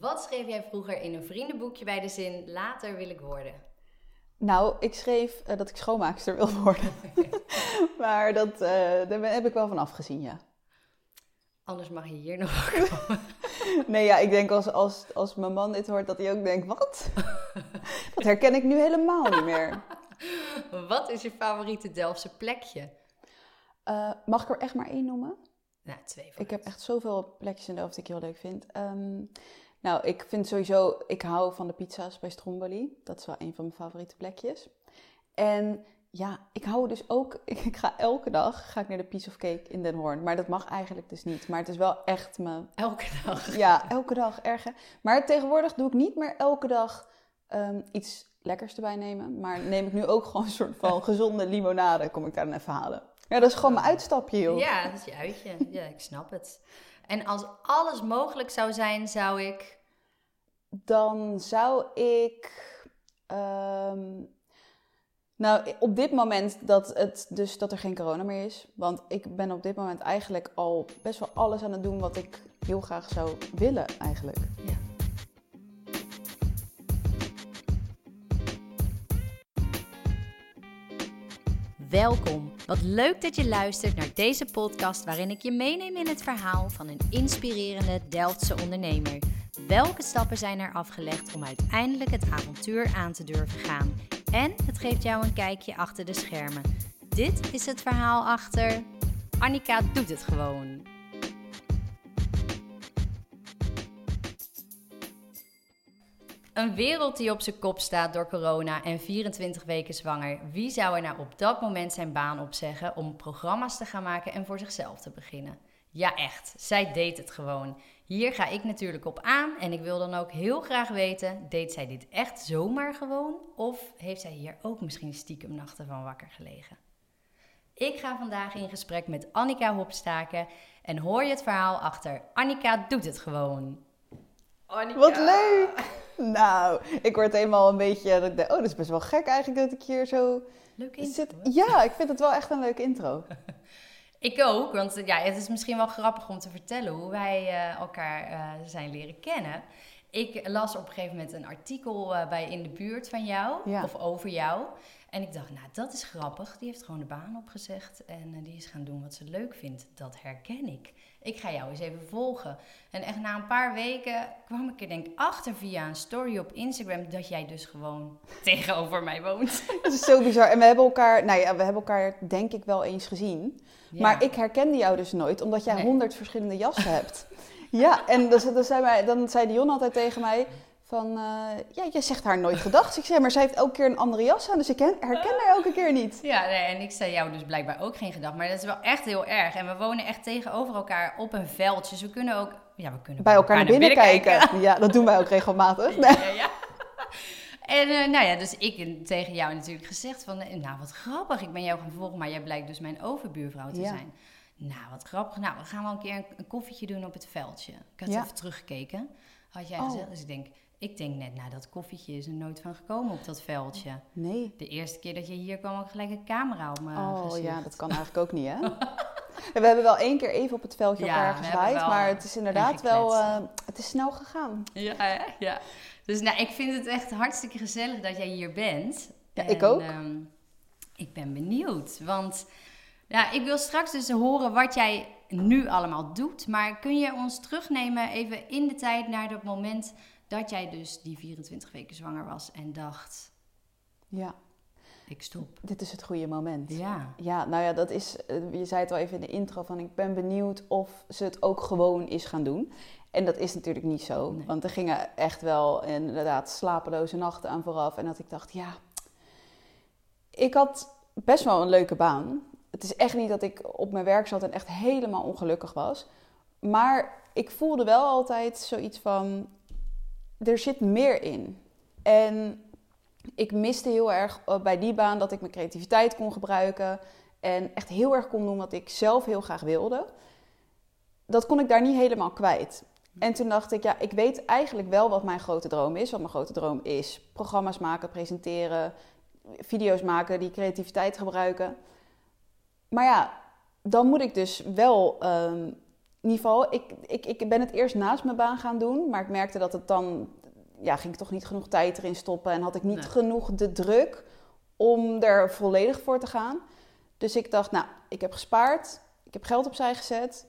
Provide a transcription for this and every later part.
Wat schreef jij vroeger in een vriendenboekje bij de zin later wil ik worden? Nou, ik schreef eh, dat ik schoonmaakster wil worden. maar dat, eh, daar heb ik wel van afgezien, ja. Anders mag je hier nog komen. nee, ja, ik denk als, als, als mijn man dit hoort, dat hij ook denkt, wat? dat herken ik nu helemaal niet meer. Wat is je favoriete Delftse plekje? Uh, mag ik er echt maar één noemen? Nou, twee. Ik heb echt zoveel plekjes in Delft die ik heel leuk vind. Um, nou, ik vind sowieso, ik hou van de pizza's bij Stromboli. Dat is wel een van mijn favoriete plekjes. En ja, ik hou dus ook, ik ga elke dag ga ik naar de Piece of Cake in Den Hoorn. Maar dat mag eigenlijk dus niet. Maar het is wel echt mijn... Elke dag? Ja, elke dag, erg. Maar tegenwoordig doe ik niet meer elke dag um, iets lekkers erbij nemen. Maar neem ik nu ook gewoon een soort van gezonde limonade, kom ik daar dan even halen. Ja, dat is gewoon mijn uitstapje, joh. Ja, dat is je uitje. Ja, ik snap het. En als alles mogelijk zou zijn, zou ik. Dan zou ik. Um, nou, op dit moment dat, het, dus dat er geen corona meer is. Want ik ben op dit moment eigenlijk al best wel alles aan het doen wat ik heel graag zou willen, eigenlijk. Ja. Welkom. Wat leuk dat je luistert naar deze podcast waarin ik je meeneem in het verhaal van een inspirerende Delftse ondernemer. Welke stappen zijn er afgelegd om uiteindelijk het avontuur aan te durven gaan? En het geeft jou een kijkje achter de schermen. Dit is het verhaal achter Annika doet het gewoon. Een wereld die op zijn kop staat door corona en 24 weken zwanger. Wie zou er nou op dat moment zijn baan opzeggen om programma's te gaan maken en voor zichzelf te beginnen? Ja, echt. Zij deed het gewoon. Hier ga ik natuurlijk op aan en ik wil dan ook heel graag weten: deed zij dit echt zomaar gewoon? Of heeft zij hier ook misschien stiekem nachten van wakker gelegen? Ik ga vandaag in gesprek met Annika Hopstaken en hoor je het verhaal achter Annika doet het gewoon. Annika. Wat leuk! Nou, ik word eenmaal een beetje. oh, dat is best wel gek eigenlijk dat ik hier zo. Leuk intro. Zit. Ja, ik vind het wel echt een leuke intro. ik ook, want ja, het is misschien wel grappig om te vertellen hoe wij uh, elkaar uh, zijn leren kennen. Ik las op een gegeven moment een artikel uh, bij In de buurt van jou, of over jou. En ik dacht, nou, dat is grappig. Die heeft gewoon de baan opgezegd en die is gaan doen wat ze leuk vindt. Dat herken ik ik ga jou eens even volgen. En echt na een paar weken kwam ik er denk achter via een story op Instagram dat jij dus gewoon tegenover mij woont. Dat is zo bizar. En we hebben elkaar, nou ja, we hebben elkaar denk ik wel eens gezien. Maar ik herkende jou dus nooit, omdat jij honderd verschillende jassen hebt. Ja, en dus, dus zei mij, dan zei Dion altijd tegen mij van, uh, ja, je zegt haar nooit gedacht. Ik zei, maar zij heeft elke keer een andere jas aan, dus ik herken haar elke keer niet. Ja, nee, en ik zei jou dus blijkbaar ook geen gedacht. Maar dat is wel echt heel erg. En we wonen echt tegenover elkaar op een veldje. Dus we kunnen ook, ja, we kunnen bij elkaar, naar binnen, kijken. Ja, dat doen wij ook regelmatig. Nee. Ja, ja. En uh, nou ja, dus ik tegen jou natuurlijk gezegd van, eh, nou wat grappig, ik ben jou gaan volgen, maar jij blijkt dus mijn overbuurvrouw te zijn. Nou, wat grappig. Nou, we gaan wel een keer een, een koffietje doen op het veldje. Ik had even teruggekeken, had jij oh. gezegd. Dus ik denk, ik denk net, nou dat koffietje is er nooit van gekomen op dat veldje. Nee. De eerste keer dat je hier kwam, ook gelijk een camera op me Oh ja, dat kan eigenlijk ook niet, hè? we hebben wel één keer even op het veldje ja, elkaar gezwaaid, maar het is inderdaad wel, uh, het is snel gegaan. Ja, ja. Dus nou, ik vind het echt hartstikke gezellig dat jij hier bent. Ja, ik ook. Um, ik ben benieuwd, want ja, ik wil straks dus horen wat jij nu allemaal doet. Maar kun je ons terugnemen even in de tijd naar dat moment dat jij dus die 24 weken zwanger was en dacht: Ja. Ik stop. Dit is het goede moment. Ja. Ja, nou ja, dat is. Eh, je zei het al even in de intro van: ik ben benieuwd of ze het ook gewoon is gaan doen. En dat is natuurlijk niet zo. Want er gingen echt wel inderdaad slapeloze nachten aan vooraf. En dat ik dacht: ja, ik had best wel een leuke baan. Het is echt niet dat ik op mijn werk zat en echt helemaal ongelukkig was. Maar ik voelde wel altijd zoiets van: er zit meer in. En ik miste heel erg eh, bij die baan dat ik mijn creativiteit kon gebruiken. En echt heel erg kon doen wat ik zelf heel graag wilde. Dat kon ik daar niet helemaal kwijt. En toen dacht ik, ja, ik weet eigenlijk wel wat mijn grote droom is. Wat mijn grote droom is: programma's maken, presenteren, video's maken, die creativiteit gebruiken. Maar ja, dan moet ik dus wel ehm, in ieder geval, ik, ik, ik ben het eerst naast mijn baan gaan doen. Maar ik merkte dat het dan, ja, ging ik toch niet genoeg tijd erin stoppen. En had ik niet genoeg de druk om er volledig voor te gaan. Dus ik dacht, nou, ik heb gespaard. Ik heb geld opzij gezet.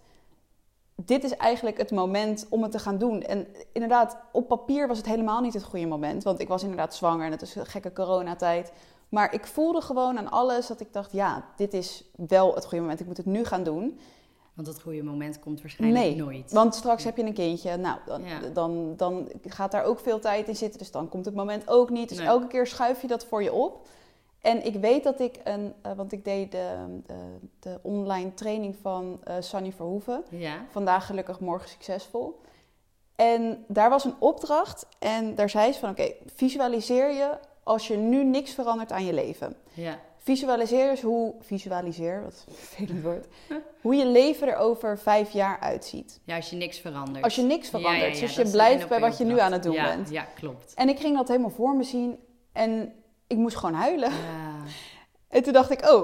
Dit is eigenlijk het moment om het te gaan doen. En inderdaad, op papier was het helemaal niet het goede moment. Want ik was inderdaad zwanger en het is een gekke coronatijd. Maar ik voelde gewoon aan alles dat ik dacht, ja, dit is wel het goede moment. Ik moet het nu gaan doen. Want het goede moment komt waarschijnlijk nee, nooit. Want straks heb je een kindje. Nou, dan, dan, dan, gaat daar ook veel tijd in zitten. Dus dan komt het moment ook niet. Dus elke keer schuif je dat voor je op. En ik weet dat ik een, uh, want ik deed de, de, de online training van uh, Sunny Verhoeven. Ja. Vandaag gelukkig, morgen succesvol. En daar was een opdracht en daar zei ze van oké, visualiseer je als je nu niks verandert aan je leven. Ja. Visualiseer eens hoe, visualiseer, wat een vervelend woord, hoe je leven er over vijf jaar uitziet. Ja, als je niks verandert. Als je niks verandert, dus je blijft bij wat je nu aan het doen bent. Ja, klopt. En ik ging dat helemaal voor me zien en ik moest gewoon huilen. En toen dacht ik, oh,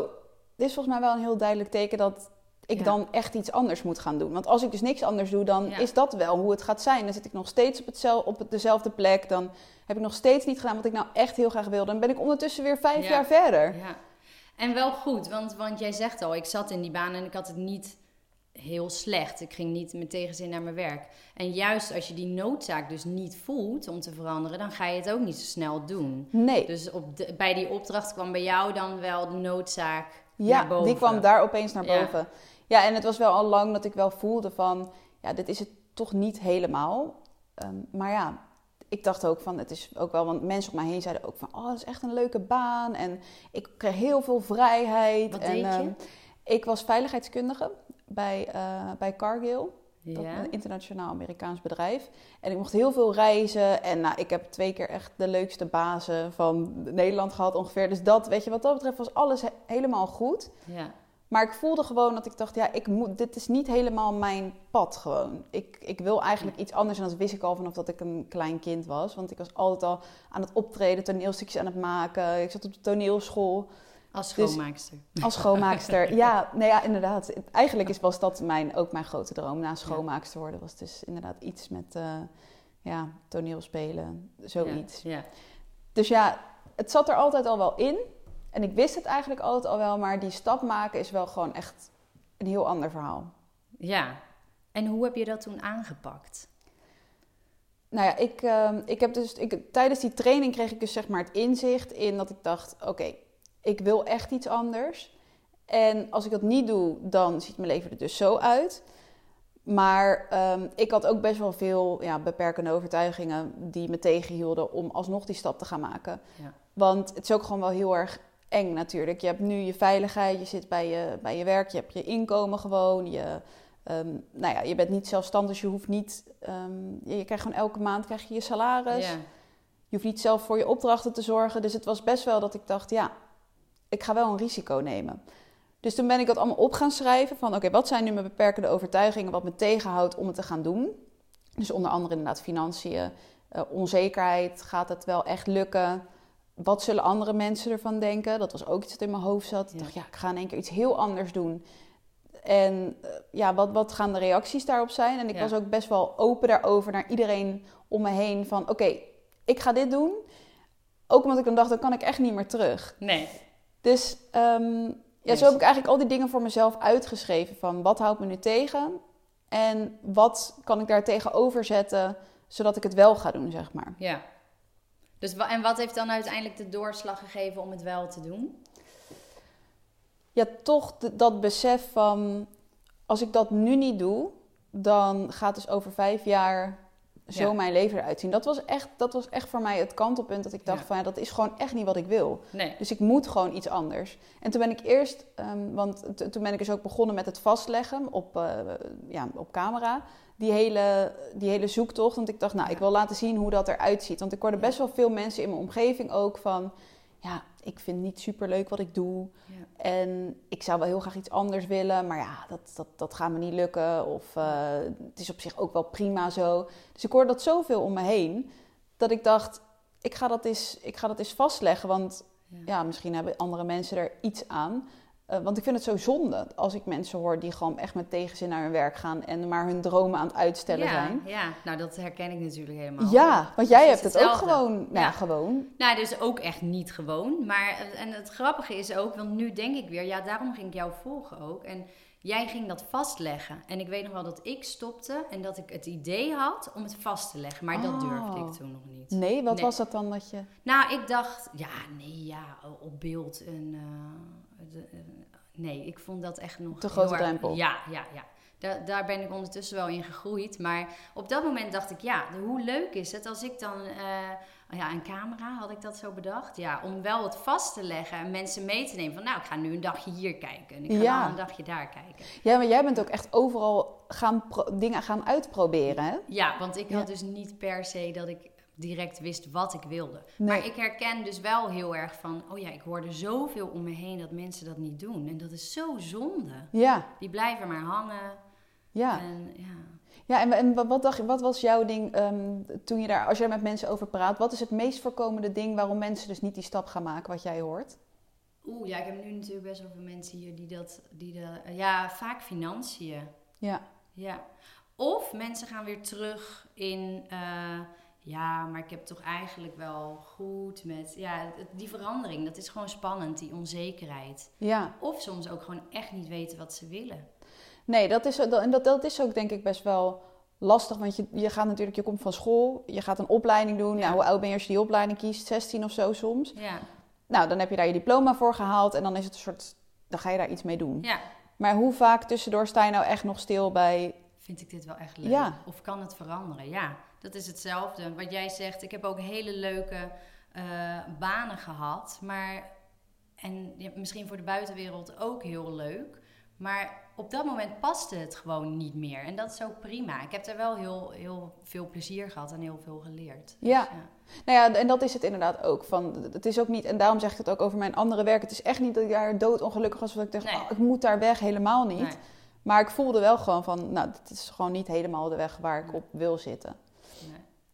dit is volgens mij wel een heel duidelijk teken dat ik dan echt iets anders moet gaan doen. Want als ik dus niks anders doe, dan is dat wel hoe het gaat zijn. Dan zit ik nog steeds op, hetzelfde, op dezelfde plek. Dan heb ik nog steeds niet gedaan wat ik nou echt heel graag wilde. Dan ben ik ondertussen weer vijf jaar verder. Ja. En wel goed, want, want jij zegt al, ik zat in die baan en ik had het niet heel slecht. Ik ging niet met tegenzin naar mijn werk. En juist als je die noodzaak dus niet voelt om te veranderen, dan ga je het ook niet zo snel doen. Nee. Dus op bij die opdracht kwam bij jou dan wel de noodzaak ja, naar boven. die kwam daar opeens naar boven. Ja. ja, en het was wel al lang dat ik wel voelde van, ja, dit is het toch niet helemaal. Ehm, maar ja, ik dacht ook van, het is ook wel, want mensen om mij heen zeiden ook van, oh, dat is echt een leuke baan. En ik kreeg heel veel vrijheid. Wat en, deed je? Ehm, ik was veiligheidskundige bij, uh, bij Cargill. Dat een internationaal Amerikaans bedrijf. En ik mocht heel veel reizen. En nou, ik heb twee keer echt de leukste bazen van Nederland gehad ongeveer. Dus dat, weet je, wat dat betreft was alles helemaal goed. Ja. Maar ik voelde gewoon dat ik dacht, ja, ik moet, dit is niet helemaal mijn pad gewoon. Ik, ik wil eigenlijk iets anders en dat wist ik al vanaf dat ik een klein kind was. Want ik was altijd al aan het optreden, toneelstukjes aan het maken. Ik zat op de toneelschool. Als dus schoonmaakster. als schoonmaakster, ja. Nee, ja, inderdaad. Eigenlijk is, was dat mijn, ook mijn grote droom. Na schoonmaakster worden was dus inderdaad iets met uh, ja, toneelspelen, zoiets. Ja, ja. Dus ja, het zat er altijd al wel in. En ik wist het eigenlijk altijd al wel, maar die stap maken is wel gewoon echt een heel ander verhaal. Ja, en hoe heb je dat toen aangepakt? Nou ja, ik, uh, ik heb dus, ik, tijdens die training kreeg ik dus zeg maar het inzicht in dat ik dacht: oké, ik wil echt iets anders. En als ik dat niet doe, dan ziet mijn leven er dus zo uit. Maar um, ik had ook best wel veel ja, beperkende overtuigingen die me tegenhielden om alsnog die stap te gaan maken. Ja. Want het is ook gewoon wel heel erg eng natuurlijk. Je hebt nu je veiligheid, je zit bij je, bij je werk, je hebt je inkomen gewoon. Je, um, nou ja, je bent niet zelfstandig, dus je hoeft niet... Um, je, je, krijgt gewoon elke maand krijg je je salaris. Je hoeft niet zelf voor je opdrachten te zorgen. Dus het was best wel dat ik dacht, ja, ik ga wel een risico nemen. Dus toen ben ik dat allemaal op gaan schrijven van oké, wat zijn nu mijn beperkende overtuigingen wat me tegenhoudt om het te gaan doen? Dus onder andere inderdaad financiën, uh, onzekerheid, gaat het wel echt lukken? Wat zullen andere mensen ervan denken? Dat was ook iets dat in mijn hoofd zat. Ik dacht, ja, ik ga in één keer iets heel anders doen. En uh, ja, wat, wat gaan de reacties daarop zijn? En ik was ook best wel open daarover naar iedereen om me heen van oké, ik ga dit doen. Ook omdat ik dan dacht, dan kan ik echt niet meer terug. Nee. Dus um, ja, zo heb ik eigenlijk al die dingen voor mezelf uitgeschreven. Van wat houdt me nu tegen? En wat kan ik daar tegenover zetten, zodat ik het wel ga doen, zeg maar. Ja. Dus, en wat heeft dan uiteindelijk de doorslag gegeven om het wel te doen? Ja, toch dat besef van... als ik dat nu niet doe... dan gaat dus over vijf jaar zo mijn leven eruit zien. Dat was, echt, dat was echt voor mij het kantelpunt dat ik dacht van ja, dat is gewoon echt niet wat ik wil. Nee. Dus ik moet gewoon iets anders. En toen ben ik eerst, um, want toen ben ik dus ook begonnen met het vastleggen op, uh, ja, op camera. Die hele, die hele zoektocht. Want ik dacht, nou, ik wil laten zien hoe dat eruit ziet. Want ik hoorde best wel veel mensen in mijn omgeving ook van ja, ik vind niet super leuk wat ik doe. Ja. En ik zou wel heel graag iets anders willen, maar ja, dat, dat, dat gaat me niet lukken. Of uh, het is op zich ook wel prima zo. Dus ik hoorde dat zoveel om me heen, dat ik dacht, ik ga dat eens, ik ga dat eens vastleggen. Want ja. ja misschien hebben andere mensen er iets aan. Eh, want ik vind het zo zonde als ik mensen hoor die gewoon echt met tegenzin naar hun werk gaan en maar hun dromen aan het uitstellen ja, zijn. Ja, nou dat herken ik natuurlijk helemaal. Ja, want jij Dus hebt het ook gewoon, nou ja, Ja. gewoon. Nou, dus ook echt niet gewoon. Maar en het grappige is ook, want nu denk ik weer, ja, daarom ging ik jou volgen ook. En jij ging dat vastleggen. En ik weet nog wel dat ik stopte en dat ik het idee had om het vast te leggen. Maar dat Oh. durfde ik toen nog niet. Nee, wat Nee. was dat dan dat je... Nou, ik dacht, ja, nee, ja, op beeld en... eh, de- eh, nee, ik vond dat echt nog Te grote drempel. Ja, ja, ja. Daar, daar ben ik ondertussen wel in gegroeid. Maar op dat moment dacht ik, ja, hoe leuk is het als ik dan... eh, ja, een camera, had ik dat zo bedacht? Ja, om wel het vast te leggen en mensen mee te nemen van... Nou, ik ga nu een dagje hier kijken en ik ga Ja. dan een dagje daar kijken. Ja, maar jij bent ook echt overal gaan dingen gaan uitproberen, hè? Ja, want ik had Ja. dus niet per se dat ik direct wist wat ik wilde. Nee. Maar ik herken dus wel heel erg van, oh ja, ik hoorde zoveel om me heen dat mensen dat niet doen. En dat is zo zonde. Ja, Die blijven maar hangen. ja. En ja. Ja, en, en wat, dacht, je- wat was jouw ding ehm, toen je daar, als je daar met mensen over praat, wat is het meest voorkomende ding waarom mensen dus niet die stap gaan maken wat jij hoort? Oeh, ja, ik heb nu natuurlijk best wel veel mensen hier die dat, die de, ja, vaak financiën. Ja, Ja. Of mensen gaan weer terug in, eh, ja, maar ik heb toch eigenlijk wel goed met, ja, die verandering, dat is gewoon spannend, die onzekerheid. ja. Of soms ook gewoon echt niet weten wat ze willen. Nee, dat is, en dat, dat is ook denk ik best wel lastig, want je, je gaat natuurlijk, je komt van school, je gaat een opleiding doen. Ja. Nou, hoe oud ben je als je die opleiding kiest? 16 of zo soms. Ja, Nou, dan heb je daar je diploma voor gehaald en dan is het een soort, dan ga je daar iets mee doen. ja. Maar hoe vaak tussendoor sta je nou echt nog stil bij, Vind ik dit wel echt leuk? Ja. Of kan het veranderen? Ja, dat is hetzelfde. Wat jij zegt, ik heb ook hele leuke eh, banen gehad. Maar, en ja, misschien voor de buitenwereld ook heel leuk. Maar op dat moment paste het gewoon niet meer. En dat is ook prima. Ik heb er wel heel, heel veel plezier gehad en heel veel geleerd. Dus Ja. Nou ja, en dat is het inderdaad ook. Van, het is ook niet, en daarom zeg ik het ook over mijn andere werk. Het is echt niet dat ik daar doodongelukkig was. Dat ik dacht, Nee. oh, ik moet daar weg. Helemaal niet. Nee, Maar ik voelde wel gewoon van, nou, dit is gewoon niet helemaal de weg waar ik op wil zitten.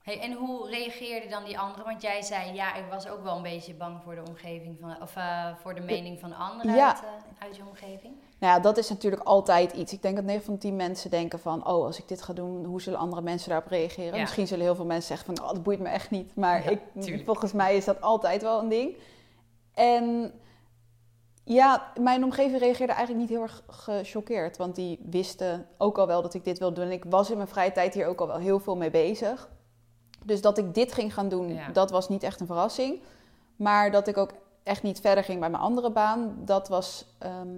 Hey, en hoe reageerde dan die anderen? Want jij zei, ja, ik was ook wel een beetje bang voor de omgeving van, of eh, voor de mening van anderen Ja. uit, eh, uit je omgeving. Nou ja, dat is natuurlijk altijd iets. Ik denk dat 9 van 10 mensen denken van... oh, als ik dit ga doen, hoe zullen andere mensen daarop reageren? Ja. Misschien zullen heel veel mensen zeggen van... oh, dat boeit me echt niet. Maar Ja, ik, volgens mij is dat altijd wel een ding. En ja, mijn omgeving reageerde eigenlijk niet heel erg gechoqueerd. Want die wisten ook al wel dat ik dit wil doen. En ik was in mijn vrije tijd hier ook al wel heel veel mee bezig. Dus dat ik dit ging gaan doen, Ja. dat was niet echt een verrassing. Maar dat ik ook echt niet verder ging bij mijn andere baan, dat was... ehm,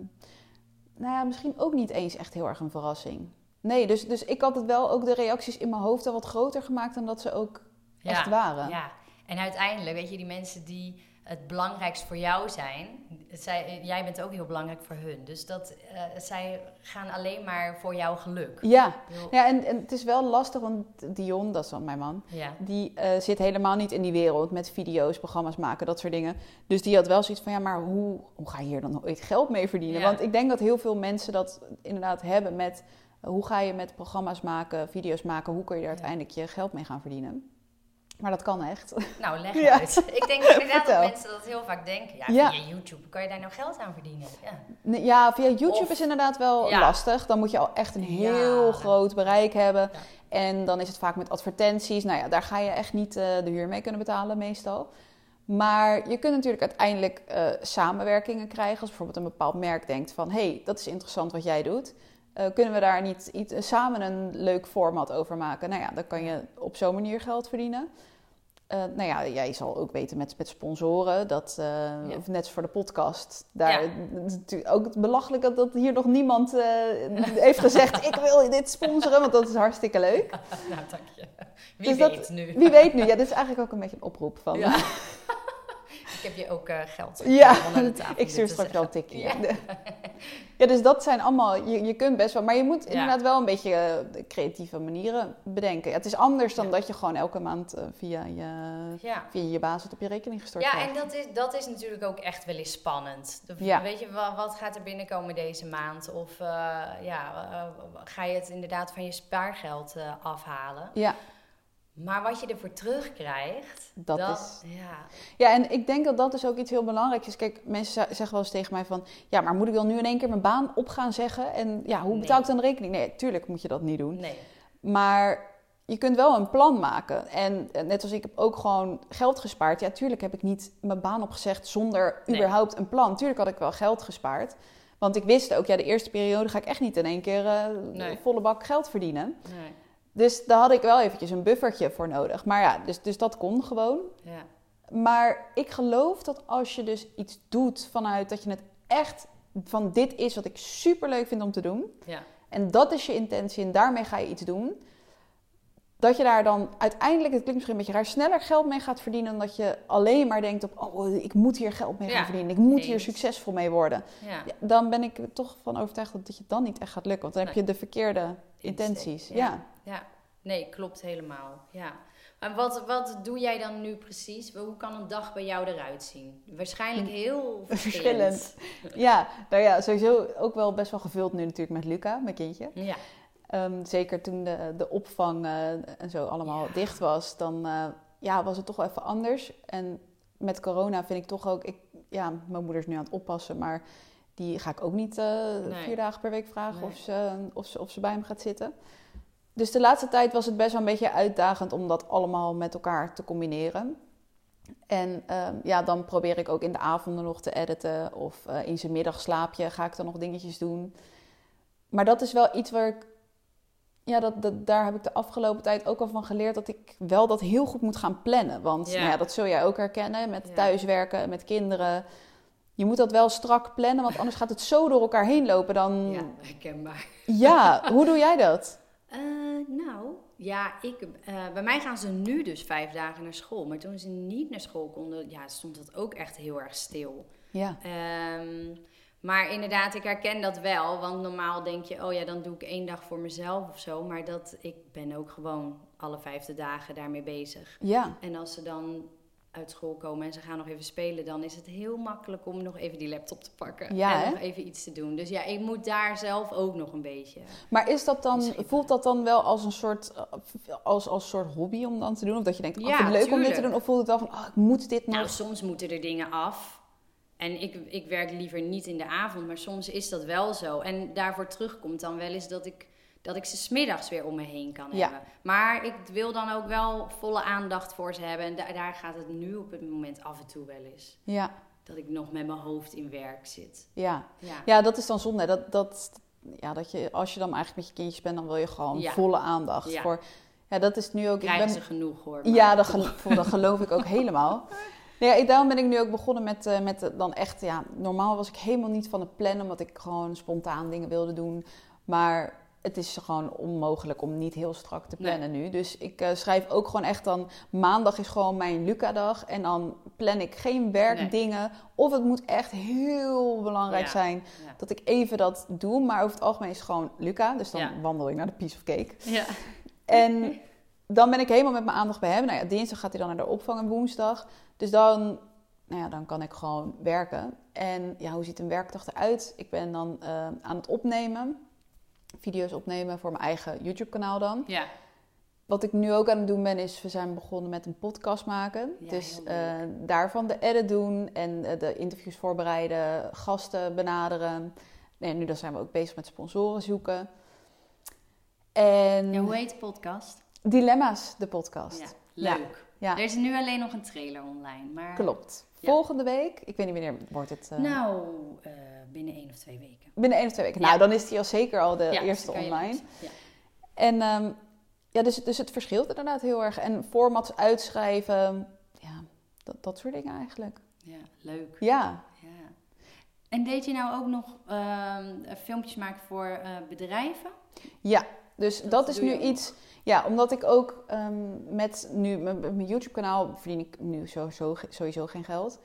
nou ja, misschien ook niet eens echt heel erg een verrassing. Nee, dus, dus ik had het wel ook de reacties in mijn hoofd wel wat groter gemaakt dan dat ze ook echt waren. Ja, en uiteindelijk, weet je, die mensen die het belangrijkst voor jou zijn, zij, jij bent ook heel belangrijk voor hun. Dus dat, eh, zij gaan alleen maar voor jouw geluk. Ja, bedoel, ja en, en het is wel lastig, want Dion, dat is dan mijn man, ja. die eh, zit helemaal niet in die wereld met video's, programma's maken, dat soort dingen. Dus die had wel zoiets van, ja, maar hoe, hoe ga je hier dan ooit geld mee verdienen? Ja. Want ik denk dat heel veel mensen dat inderdaad hebben met, hoe ga je met programma's maken, video's maken, hoe kun je er Ja. uiteindelijk je geld mee gaan verdienen? Maar dat kan echt. Nou, leg Ja. uit. Ik denk inderdaad dat mensen dat heel vaak denken. Ja, Ja. via YouTube kan je daar nou geld aan verdienen. Ja. Ja, via YouTube Of- is inderdaad wel lastig. Dan moet je al echt een heel groot bereik hebben. En dan is het vaak met advertenties. Nou ja, daar ga je echt niet eh, de huur mee kunnen betalen meestal. Maar je kunt natuurlijk uiteindelijk eh, samenwerkingen krijgen. Als bijvoorbeeld een bepaald merk denkt van... hé, hey, dat is interessant wat jij doet. Eh, kunnen we daar niet iets, samen een leuk format over maken? Nou ja, dan kan je op zo'n manier geld verdienen. Eh, nou ja, jij zal ook weten met, met sponsoren. Dat, eh, Ja. of net als voor de podcast. Daar Ja. het is natuurlijk ook het belachelijk dat, dat hier nog niemand heeft gezegd... ik wil dit sponsoren, want dat is hartstikke leuk. nou, dank je. Wie Dus dat- weet nu. Wie weet nu. Ja, dit is eigenlijk ook een beetje een oproep van... Ja. Heb je ook eh, geld Ja, onder de tafel ik stuur straks wel een tikje. Ja. Ja. dus dat zijn allemaal, je, je kunt best wel, maar je moet Ja. inderdaad wel een beetje eh, creatieve manieren bedenken. Ja, het is anders dan dat je gewoon elke maand eh, via, je, via je baas het op je rekening gestort Ja, krijgt. en dat is, dat is natuurlijk ook echt wel eens spannend. De- Ja. Weet je, wat, wat gaat er binnenkomen deze maand? Of ja, ga je het inderdaad van je spaargeld afhalen? Ja, Maar wat je ervoor terugkrijgt, Dat dat, is- ja, Ja, en ik denk dat dat dus ook iets heel belangrijks is. Kijk, mensen ze- zeggen wel eens tegen mij van... Ja, maar moet ik dan nu in één keer mijn baan op gaan zeggen? En ja, hoe Nee. betaal ik dan de rekening? Nee, tuurlijk moet je dat niet doen. nee. Maar je kunt wel een plan maken. En net als ik heb ook gewoon geld gespaard. Ja, tuurlijk heb ik niet mijn baan opgezegd zonder Nee. überhaupt een plan. Tuurlijk had ik wel geld gespaard. Want ik wist ook, ja, de eerste periode ga ik echt niet in één keer Nee. volle bak geld verdienen. nee. Dus daar had ik wel eventjes een buffertje voor nodig. Maar ja, dus, dus dat kon gewoon. Ja. Maar ik geloof dat als je dus iets doet vanuit dat je het echt van dit is wat ik super leuk vind om te doen. Ja. En dat is je intentie en daarmee ga je iets doen. Dat je daar dan uiteindelijk, het klinkt misschien een beetje raar, sneller geld mee gaat verdienen. Dan dat je alleen maar denkt op, oh, ik moet hier geld mee gaan verdienen. Ik moet hier succesvol mee worden. Ja. Dan ben ik er toch van overtuigd dat het je dan niet echt gaat lukken. Want dan heb je de verkeerde intenties. Ja. Ja, nee, klopt helemaal. Ja. Maar wat, wat doe jij dan nu precies? Hoe kan een dag bij jou eruit zien? Waarschijnlijk heel verschillend. Verschillend. Ja, nou ja, sowieso ook wel best wel gevuld nu natuurlijk met Luca, mijn kindje. Ja, Ehm, zeker toen de, de opvang eh, en zo allemaal Ja. dicht was, dan eh, ja, was het toch wel even anders. En met corona vind ik toch ook, ik, ja, mijn moeder is nu aan het oppassen, maar die ga ik ook niet eh, Nee. vier dagen per week vragen Nee. of, ze, of, ze, of ze bij me gaat zitten. Dus de laatste tijd was het best wel een beetje uitdagend om dat allemaal met elkaar te combineren. En ehm, ja, dan probeer ik ook in de avonden nog te editen. Of eh, in zijn middagslaapje ga ik dan nog dingetjes doen. Maar dat is wel iets waar ik... Ja, dat, dat, daar heb ik de afgelopen tijd ook al van geleerd... dat ik wel dat heel goed moet gaan plannen. Want Ja. Nou ja, dat zul jij ook herkennen met Ja. thuiswerken, met kinderen. Je moet dat wel strak plannen, want anders gaat het zo door elkaar heen lopen. Dan... ja herkenbaar. ja hoe doe jij dat? Eh, nou, ja, ik, eh, bij mij gaan ze nu dus vijf dagen naar school. Maar toen ze niet naar school konden, ja, stond dat ook echt heel erg stil. Ja, Ehm, maar inderdaad, ik herken dat wel. Want normaal denk je, oh ja, dan doe ik één dag voor mezelf of zo. Maar dat, ik ben ook gewoon alle vijfde dagen daarmee bezig. ja. En als ze dan uit school komen en ze gaan nog even spelen, dan is het heel makkelijk om nog even die laptop te pakken. Ja, en hè? nog even iets te doen. Dus ja, ik moet daar zelf ook nog een beetje. Maar is dat dan, voelt dat dan wel als een soort, eh, als, als soort hobby om dan te doen? Of dat je denkt, oh, Ja, ik vind het leuk om dit te doen? Of voelt het wel van, oh, ik moet dit nog? Nou, soms moeten er dingen af. En ik, ik werk liever niet in de avond, maar soms is dat wel zo. En daarvoor terugkomt dan wel eens dat ik, dat ik ze smiddags weer om me heen kan Ja. hebben. Maar ik wil dan ook wel volle aandacht voor ze hebben. En da- daar gaat het nu op het moment af en toe wel eens. Ja, Dat ik nog met mijn hoofd in werk zit. ja. Ja, ja, dat is dan zonde. Dat, dat, ja, dat je, als je dan eigenlijk met je kindjes bent, dan wil je gewoon Ja. volle aandacht. Ja. Voor, ja, dat is nu ook... Ik ben, ze genoeg hoor. ja, dat, geloof ik ook helemaal. Nee, ja, daarom ben ik nu ook begonnen met, eh, met eh, dan echt, ja, normaal was ik helemaal niet van het plannen, omdat ik gewoon spontaan dingen wilde doen. Maar het is gewoon onmogelijk om niet heel strak te plannen nu. Dus ik eh, schrijf ook gewoon echt dan, maandag is gewoon mijn Luca-dag. En dan plan ik geen werkdingen. Of het moet echt heel belangrijk Ja. zijn Ja. dat ik even dat doe. Maar over het algemeen is het gewoon Luca. Dus dan Ja. wandel ik naar de Piece of Cake. Ja. En dan ben ik helemaal met mijn aandacht bij hem. Nou ja, dinsdag gaat hij dan naar de opvang en woensdag. Dus dan, nou ja, dan kan ik gewoon werken. En ja, hoe ziet een werkdag eruit? Ik ben dan eh, aan het opnemen. Video's opnemen voor mijn eigen YouTube-kanaal dan. ja. Wat ik nu ook aan het doen ben, is we zijn begonnen met een podcast maken. Ja, dus eh, daarvan de edit doen en eh, de interviews voorbereiden, gasten benaderen. Nee, nu dan zijn we ook bezig met sponsoren zoeken. En Ja, hoe heet de podcast? Dilemma's, de podcast. Ja. leuk. Ja. Er is nu alleen nog een trailer online. Maar... Klopt. Ja. Volgende week, ik weet niet wanneer wordt het. eh, Nou, eh, binnen één of twee weken. binnen één of twee weken. Ja. Nou, dan is die al zeker al de eerste online. En ehm, ja, dus, dus het verschilt inderdaad heel erg. En formats uitschrijven, ja, dat, dat soort dingen eigenlijk. Ja, leuk. Ja, Ja. En deed je nou ook nog ehm, filmpjes maken voor eh, bedrijven? ja. Dus dat, Dat is nu iets. Ja, omdat ik ook ehm, met nu mijn YouTube-kanaal verdien ik nu sowieso, sowieso geen geld.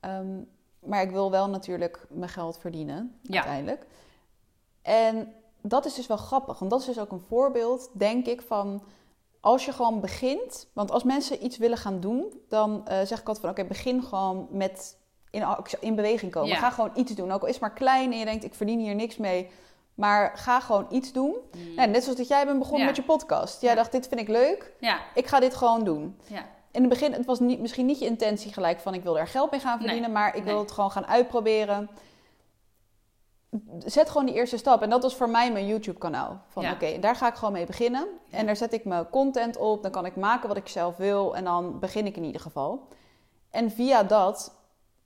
Ehm, maar ik wil wel natuurlijk mijn geld verdienen Ja. uiteindelijk. En dat is dus wel grappig, want dat is dus ook een voorbeeld, denk ik, van als je gewoon begint. Want als mensen iets willen gaan doen, dan eh, zeg ik altijd van oké, begin gewoon met in, in beweging komen. Ja. Ga gewoon iets doen. Ook al is het maar klein en je denkt ik verdien hier niks mee. Maar ga gewoon iets doen. Mm. Nou, net zoals dat jij bent begonnen Ja. met je podcast. Jij Ja. dacht, dit vind ik leuk. Ja, Ik ga dit gewoon doen. ja. In het begin, het was niet, misschien niet je intentie gelijk van ik wil er geld mee gaan Nee. verdienen, maar ik wil Nee. het gewoon gaan uitproberen. Zet gewoon die eerste stap. En dat was voor mij mijn YouTube kanaal. Van oké, daar ga ik gewoon mee beginnen. En daar zet ik mijn content op. Dan kan ik maken wat ik zelf wil. En dan begin ik in ieder geval. En via dat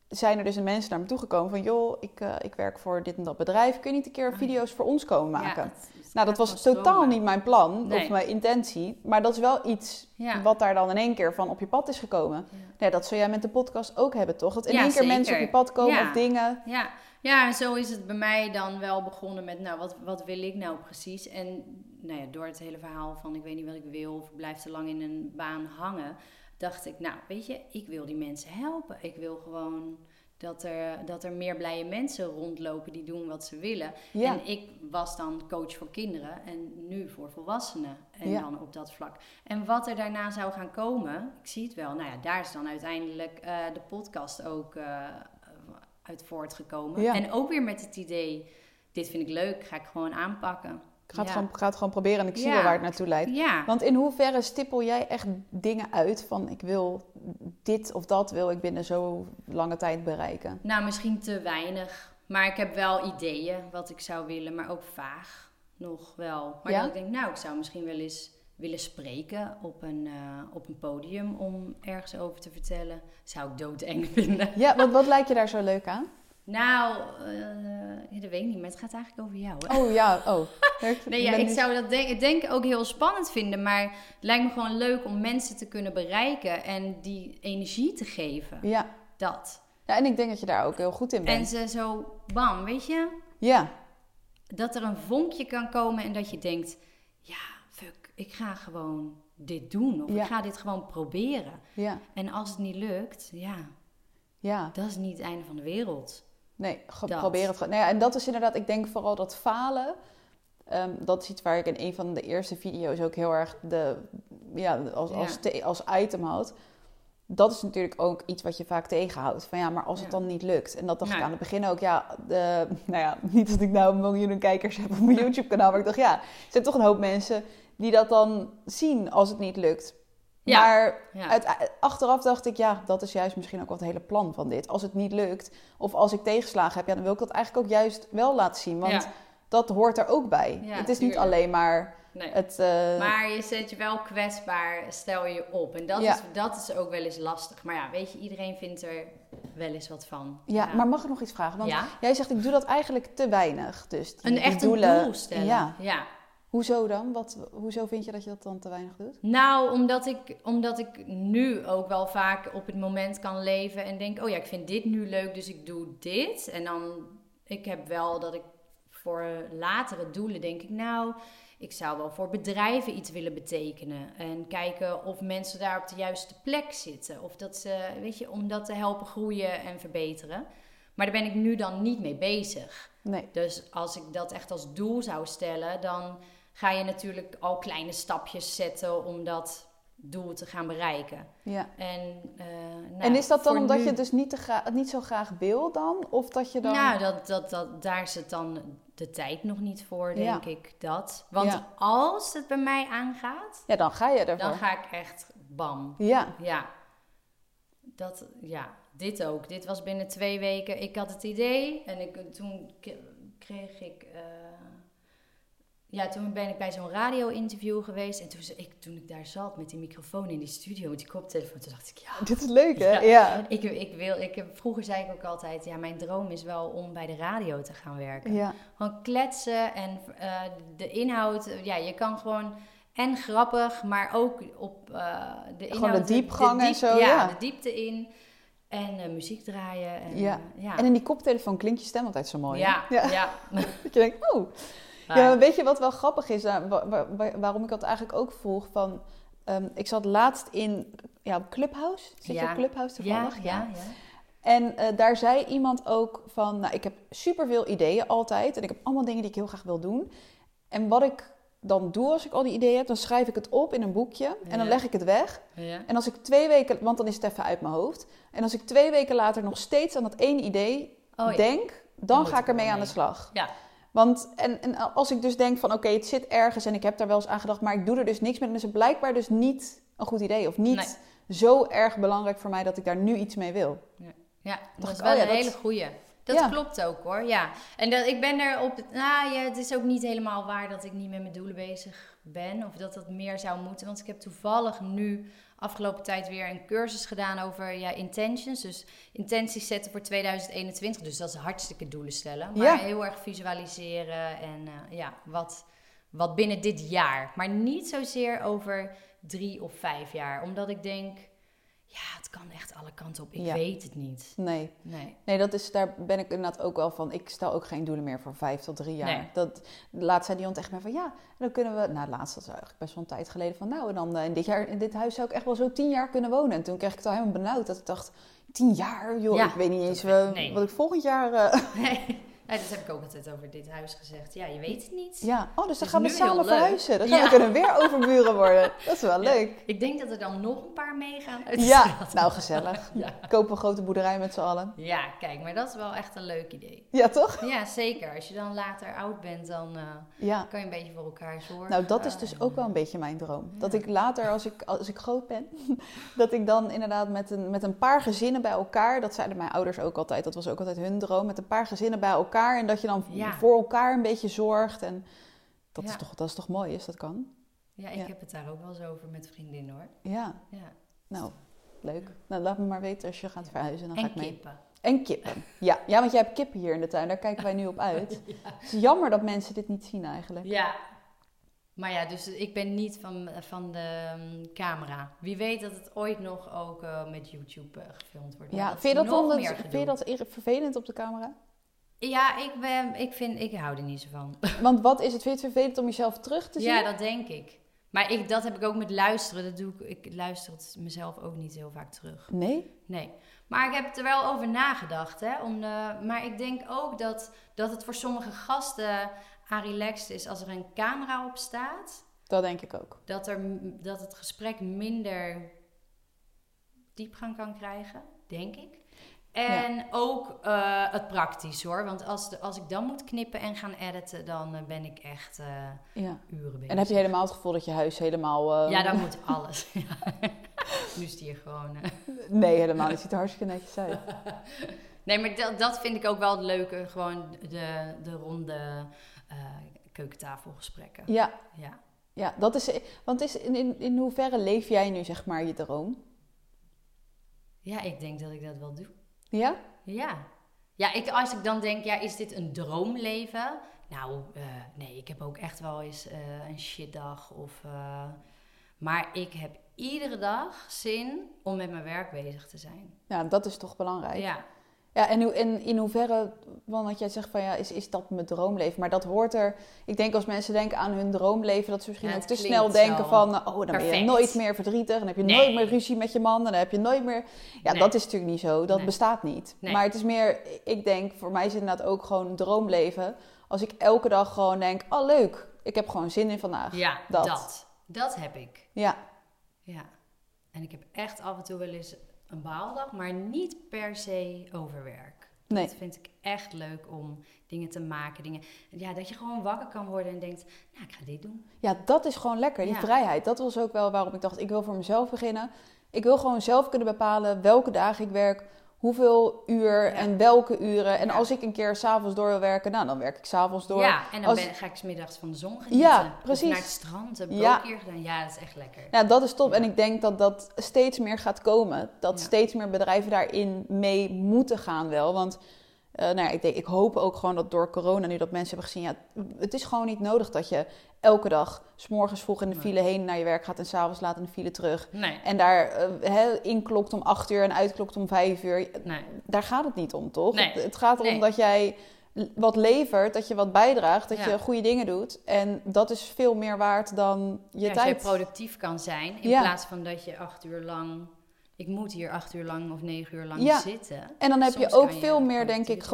zijn er dus mensen naar me toegekomen van... joh, ik, eh, ik werk voor dit en dat bedrijf. Kun je niet een keer ja. video's voor ons komen Ja, maken? het- het nou, dat was totaal stromen. niet mijn plan of mijn intentie. Maar dat is wel iets Ja. wat daar dan in één keer van op je pad is gekomen. Ja. Nee, dat zou jij met de podcast ook hebben, toch? Dat in één keer mensen op je pad komen of dingen. Ja. ja, en zo is het bij mij dan wel begonnen met, nou, wat, wat wil ik nou precies? En nou ja, door het hele verhaal van ik weet niet wat ik wil of ik blijf te lang in een baan hangen, dacht ik, nou, weet je, ik wil die mensen helpen. Ik wil gewoon dat er, dat er meer blije mensen rondlopen die doen wat ze willen. Ja. En ik was dan coach voor kinderen en nu voor volwassenen. En Ja. dan op dat vlak. En wat er daarna zou gaan komen, ik zie het wel. Nou ja, daar is dan uiteindelijk eh, de podcast ook eh, uit voortgekomen. Ja. En ook weer met het idee, dit vind ik leuk, ga ik gewoon aanpakken. Ik ga het, gewoon, ga het gewoon proberen en ik zie wel waar het naartoe leidt. Want in hoeverre stippel jij echt dingen uit van ik wil dit of dat wil ik binnen zo lange tijd bereiken? Nou, misschien te weinig. Maar ik heb wel ideeën wat ik zou willen, maar ook vaag nog wel. Maar Ja? dat ik denk, nou, ik zou misschien wel eens willen spreken op een, eh, op een podium om ergens over te vertellen. Zou ik doodeng vinden. Ja, wat, wat lijkt je daar zo leuk aan? Nou, ja, dat weet ik niet, maar het gaat eigenlijk over jou. Hè? Oh ja, oh. Nee, ja, ik nu- zou dat denk, ik denk ook heel spannend vinden, maar het lijkt me gewoon leuk om mensen te kunnen bereiken en die energie te geven. Ja. Dat. ja, en ik denk dat je daar ook heel goed in En bent. ze zo, bam, weet je, Ja, dat er een vonkje kan komen en dat je denkt, ja, fuck, ik ga gewoon dit doen of Ja. ik ga dit gewoon proberen. ja, En als het niet lukt, ja, ja. dat is niet het einde van de wereld. Nee, probeer het gewoon. Nou ja, en dat is inderdaad, ik denk vooral dat falen. ehm, dat is iets waar ik in een van de eerste video's ook heel erg de, ja, als, als, te- als item had. Dat is natuurlijk ook iets wat je vaak tegenhoudt. Van ja, maar als het dan niet lukt. En dat dacht ik aan het begin ook. Ja, de, nou ja, niet dat ik nou miljoenen kijkers heb op mijn YouTube kanaal. Maar ik dacht, ja, er zijn toch een hoop mensen die dat dan zien als het niet lukt. Ja. Maar Ja. uit, achteraf dacht ik, ja, dat is juist misschien ook wat het hele plan van dit. Als het niet lukt, of als ik tegenslagen heb, ja, dan wil ik dat eigenlijk ook juist wel laten zien. Want Ja. dat hoort er ook bij. Het is niet alleen maar Nee. het... eh, Maar je zet je wel kwetsbaar, stel je op. En dat, is, dat is ook wel eens lastig. Maar ja, weet je, iedereen vindt er wel eens wat van. ja, maar mag ik nog iets vragen? Want jij zegt, ik doe dat eigenlijk te weinig. Dus die, Een echt doelen, een doel stellen. Ja. Hoezo dan? Wat, hoezo vind je dat je dat dan te weinig doet? Nou, omdat ik, omdat ik nu ook wel vaak op het moment kan leven en denk, oh ja, ik vind dit nu leuk, dus ik doe dit. En dan, ik heb wel dat ik voor latere doelen denk ik, nou, ik zou wel voor bedrijven iets willen betekenen. En kijken of mensen daar op de juiste plek zitten. Of dat ze, weet je, om dat te helpen groeien en verbeteren. Maar daar ben ik nu dan niet mee bezig. Nee. Dus als ik dat echt als doel zou stellen, dan ga je natuurlijk al kleine stapjes zetten om dat doel te gaan bereiken. Ja. En, eh, nou, en is dat dan omdat nu- je het dus niet, te niet zo graag wil dan? Of dat je dan... Nou, dat, dat, dat, daar zit dan de tijd nog niet voor, denk Ja. ik. Dat. Want Ja. als het bij mij aangaat, Ja, dan ga je ervoor. dan ga ik echt bam. Ja. Ja. Dat, ja, dit ook. Dit was binnen twee weken. Ik had het idee en ik, toen kreeg ik... eh, ja, toen ben ik bij zo'n radio-interview geweest. En toen, ik, toen ik daar zat met die microfoon in die studio, met die koptelefoon, toen dacht ik, ja, Dit is leuk, hè? Ja. Ja. ik, ik wil, ik vroeger zei ik ook altijd, ja, mijn droom is wel om bij de radio te gaan werken. Ja. Gewoon kletsen en eh, de inhoud, ja, je kan gewoon en grappig, maar ook op eh, de inhoud. Gewoon de diepgang en zo, Ja, ja. de diepte in en eh, muziek draaien. En, Ja. ja. En in die koptelefoon klinkt je stem altijd zo mooi. hè? ja, ja. ja. Dat je denkt, oh. Ja, maar weet je wat wel grappig is? Nou, wa- wa- wa- waarom ik dat eigenlijk ook vroeg? Van, ehm, ik zat laatst in ja, op Clubhouse. Zit je Ja. op Clubhouse ja, toevallig? ja, ja. En eh, daar zei iemand ook van, nou, ik heb superveel ideeën altijd. En ik heb allemaal dingen die ik heel graag wil doen. En wat ik dan doe als ik al die ideeën heb, dan schrijf ik het op in een boekje. En dan Ja. leg ik het weg. ja. En als ik twee weken, want dan is het even uit mijn hoofd. En als ik twee weken later nog steeds aan dat één idee Oh, ja. denk, dan, Dan ga ik ermee er aan de slag. Ja. Want en, en als ik dus denk van oké, het zit ergens en ik heb daar wel eens aan gedacht, maar ik doe er dus niks mee, dan is het blijkbaar dus niet een goed idee. Of niet zo erg belangrijk voor mij dat ik daar nu iets mee wil. Ja, ja dat is wel oh een hele goeie. Dat klopt ook hoor, ja. En dat, ik ben er op. Nou ja, het is ook niet helemaal waar dat ik niet met mijn doelen bezig ben. Of dat dat meer zou moeten. Want ik heb toevallig nu afgelopen tijd weer een cursus gedaan over ja, intentions. Dus intenties zetten voor 2021. Dus dat is hartstikke doelen stellen. Maar heel erg visualiseren en uh, ja, wat, wat binnen dit jaar. Maar niet zozeer over drie of vijf jaar. Omdat ik denk ja, het kan echt alle kanten op. Ik weet het niet. Nee. nee. Nee, dat is, daar ben ik inderdaad ook wel van. Ik stel ook geen doelen meer voor vijf tot drie jaar. Nee. Dat, laatst zei iemand echt mij van ja, dan kunnen we. Nou, laatst was eigenlijk best wel een tijd geleden van nou, en dan uh, in dit jaar in dit huis zou ik echt wel zo tien jaar kunnen wonen. En toen kreeg ik het al helemaal benauwd dat ik dacht, tien jaar, joh, ik weet niet eens uh, wat ik volgend jaar. Uh... Nee. Ja, dat heb ik ook altijd over dit huis gezegd. Ja, je weet het niet. Ja, oh, dus dan gaan we samen verhuizen. Dan gaan we kunnen weer overburen worden. Dat is wel leuk. Ik denk dat er dan nog een paar meegaan. ja, nou gezellig. Kopen een grote boerderij met z'n allen. Ja, kijk, maar dat is wel echt een leuk idee. Ja, toch? Ja, zeker. Als je dan later oud bent, dan uh, kan je een beetje voor elkaar zorgen. Nou, dat is dus ook wel een beetje mijn droom. Dat ik later, als ik, als ik groot ben, dat ik dan inderdaad met een, met een paar gezinnen bij elkaar, dat zeiden mijn ouders ook altijd, dat was ook altijd hun droom, met een paar gezinnen bij elkaar en dat je dan voor elkaar een beetje zorgt. En dat, is toch, dat is toch mooi, is dat kan? Ja, ik heb het daar ook wel eens over met vriendinnen hoor. Ja. ja. Nou, leuk. Nou, laat me maar weten als je gaat verhuizen. Dan en ga ik mee. kippen. En kippen. Ja. ja, want jij hebt kippen hier in de tuin. Daar kijken wij nu op uit. Het is jammer dat mensen dit niet zien eigenlijk. Ja. Maar ja, dus ik ben niet van, van de um, camera. Wie weet dat het ooit nog ook uh, met YouTube uh, gefilmd wordt. Ja, vind je, dat dan, vind je dat vervelend op de camera? Ja, ik, ben, ik, vind, ik hou er niet zo van. Want wat is het? Vind je het vervelend om jezelf terug te zien? Ja, dat denk ik. Maar ik, dat heb ik ook met luisteren. Dat doe ik, ik luister het mezelf ook niet heel vaak terug. Nee? Nee. Maar ik heb er wel over nagedacht. Hè, om de, maar ik denk ook dat, dat het voor sommige gasten aan relaxed is als er een camera op staat. Dat denk ik ook. Dat, er, dat het gesprek minder diepgang kan krijgen, denk ik. En ook uh, het praktisch hoor. Want als, de, als ik dan moet knippen en gaan editen, dan uh, ben ik echt uh, ja. uren bezig. En heb je helemaal het gevoel dat je huis helemaal... Ja, dan moet alles. nu is het hier gewoon... nee, helemaal. Het ziet er hartstikke netjes uit. nee, maar dat, dat vind ik ook wel het leuke. Gewoon de, de ronde keukentafelgesprekken. Ja. ja. Ja, dat is... Want is, in, in, in hoeverre leef jij nu zeg maar je droom? Ja, ik denk dat ik dat wel doe. Ja? Ja. Ja, ik, als ik dan denk, ja, is dit een droomleven? Nou, uh, nee, ik heb ook echt wel eens uh, een shitdag. Of, uh, maar ik heb iedere dag zin om met mijn werk bezig te zijn. Ja, dat is toch belangrijk. Ja. Ja, en in, in hoeverre, want jij zegt van ja, is, is dat mijn droomleven? Maar dat hoort er, ik denk als mensen denken aan hun droomleven, dat ze misschien ook te snel denken van, oh, dan ben je nooit meer verdrietig, dan heb je nooit meer ruzie met je man, dan heb je nooit meer... Ja, dat is natuurlijk niet zo, dat bestaat niet. Maar het is meer, ik denk, voor mij is het inderdaad ook gewoon een droomleven. Als ik elke dag gewoon denk, oh leuk, ik heb gewoon zin in vandaag. Ja, dat. Dat, dat heb ik. Ja. Ja. En ik heb echt af en toe wel eens een baaldag, maar niet per se overwerk. Nee. Dat vind ik echt leuk om dingen te maken. Dingen, ja, dat je gewoon wakker kan worden en denkt, nou, ik ga dit doen. Ja, dat is gewoon lekker, die vrijheid. Dat was ook wel waarom ik dacht, ik wil voor mezelf beginnen. Ik wil gewoon zelf kunnen bepalen welke dagen ik werk, hoeveel uur en welke uren. En als ik een keer s'avonds door wil werken, nou, dan werk ik s'avonds door. Ja, en dan ben, ga ik smiddags van de zon genieten. Ja, precies. Of naar het strand, heb ik ja. ook keer gedaan. Ja, dat is echt lekker. Ja, dat is top. En ik denk dat dat steeds meer gaat komen. Dat steeds meer bedrijven daarin mee moeten gaan wel. Want uh, nou ja, ik, denk, ik hoop ook gewoon dat door corona nu dat mensen hebben gezien... ja, het is gewoon niet nodig dat je elke dag... s morgens vroeg in de file heen naar je werk gaat... en s'avonds laat in de file terug. Nee. En daar uh, inklokt om acht uur en uitklokt om vijf uur. Nee. Daar gaat het niet om, toch? Nee. Het, gaat erom dat jij wat levert, dat je wat bijdraagt, dat je goede dingen doet. En dat is veel meer waard dan je ja, tijd. Als je productief kan zijn, in plaats van dat je acht uur lang ik moet hier acht uur lang of negen uur lang ja. zitten. En dan heb je ook veel meer, denk ik,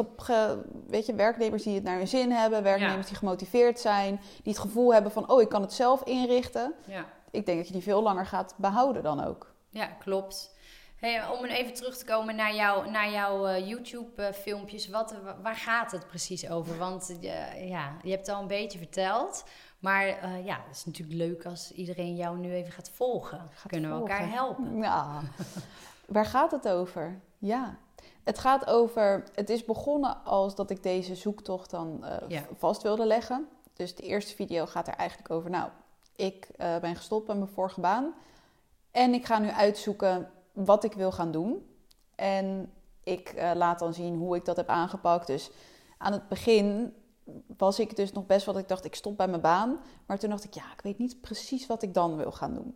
weet je, werknemers die het naar hun zin hebben, werknemers die gemotiveerd zijn, die het gevoel hebben van, oh, ik kan het zelf inrichten. Ja. Ik denk dat je die veel langer gaat behouden dan ook. Ja, klopt. Hey, om even terug te komen naar, jou, naar jouw uh, YouTube-filmpjes, wat, waar gaat het precies over? Want uh, ja, je hebt het al een beetje verteld. Maar uh, ja, het is natuurlijk leuk als iedereen jou nu even gaat volgen. Kunnen we elkaar helpen? Ja. waar gaat het over? Ja, het gaat over. Het is begonnen als dat ik deze zoektocht dan vast wilde leggen. Dus de eerste video gaat er eigenlijk over. Nou, ik ben gestopt bij mijn vorige baan. En ik ga nu uitzoeken wat ik wil gaan doen. En ik uh, laat dan zien hoe ik dat heb aangepakt. Dus aan het begin was ik dus nog best wel dat ik dacht, ik stop bij mijn baan. Maar toen dacht ik, ja, ik weet niet precies wat ik dan wil gaan doen.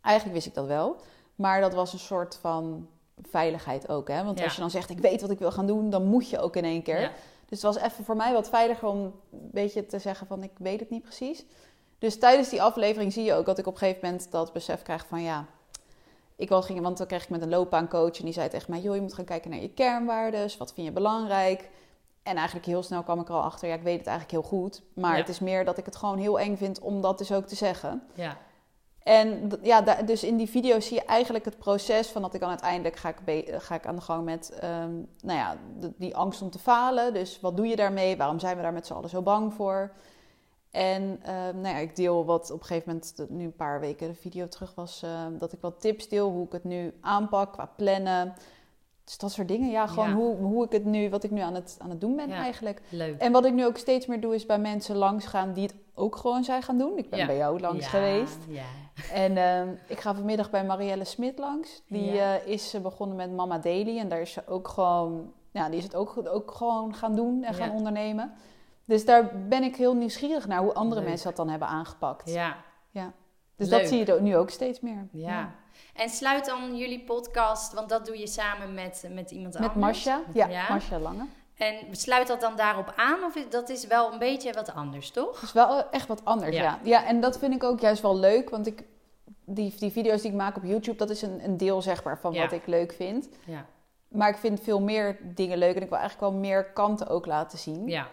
Eigenlijk wist ik dat wel. Maar dat was een soort van veiligheid ook. Hè? Want als je dan zegt, ik weet wat ik wil gaan doen, dan moet je ook in één keer. Dus het was even voor mij wat veiliger om een beetje te zeggen van, ik weet het niet precies. Dus tijdens die aflevering zie je ook dat ik op een gegeven moment dat besef krijg van, ja, ik wil ging, want dan kreeg ik met een loopbaancoach en die zei tegen mij: joh, je moet gaan kijken naar je kernwaarden. Wat vind je belangrijk? En eigenlijk heel snel kwam ik er al achter, ja, ik weet het eigenlijk heel goed. Maar het is meer dat ik het gewoon heel eng vind om dat dus ook te zeggen. Ja. En ja, dus in die video zie je eigenlijk het proces van dat ik dan uiteindelijk ga ik, ga ik aan de gang met um, nou ja, die angst om te falen. Dus wat doe je daarmee? Waarom zijn we daar met z'n allen zo bang voor? En ehm, nou ja, ik deel wat op een gegeven moment, nu een paar weken de video terug was, ehm, dat ik wat tips deel hoe ik het nu aanpak qua plannen. Dus dat soort dingen. Ja, gewoon Hoe, hoe ik het nu, wat ik nu aan het, aan het doen ben eigenlijk. Leuk. En wat ik nu ook steeds meer doe, is bij mensen langs gaan die het ook gewoon zijn gaan doen. Ik ben bij jou langs geweest. En uh, ik ga vanmiddag bij Marielle Smit langs. Die uh, is begonnen met Mama Daily. En daar is ze ook gewoon, ja, die is het ook, ook gewoon gaan doen en gaan ondernemen. Dus daar ben ik heel nieuwsgierig naar hoe andere mensen dat dan hebben aangepakt. Ja. ja. Dus dat zie je nu ook steeds meer. Ja. En sluit dan jullie podcast, want dat doe je samen met, met iemand met anders. Marcia, ja, ja, Marcia Lange. En sluit dat dan daarop aan of is, dat is wel een beetje wat anders, toch? Dat is wel echt wat anders, ja. ja. en dat vind ik ook juist wel leuk, want ik, die, die video's die ik maak op YouTube, dat is een, een deel zeg maar van wat ik leuk vind. Ja. Maar ik vind veel meer dingen leuk en ik wil eigenlijk wel meer kanten ook laten zien. Ja.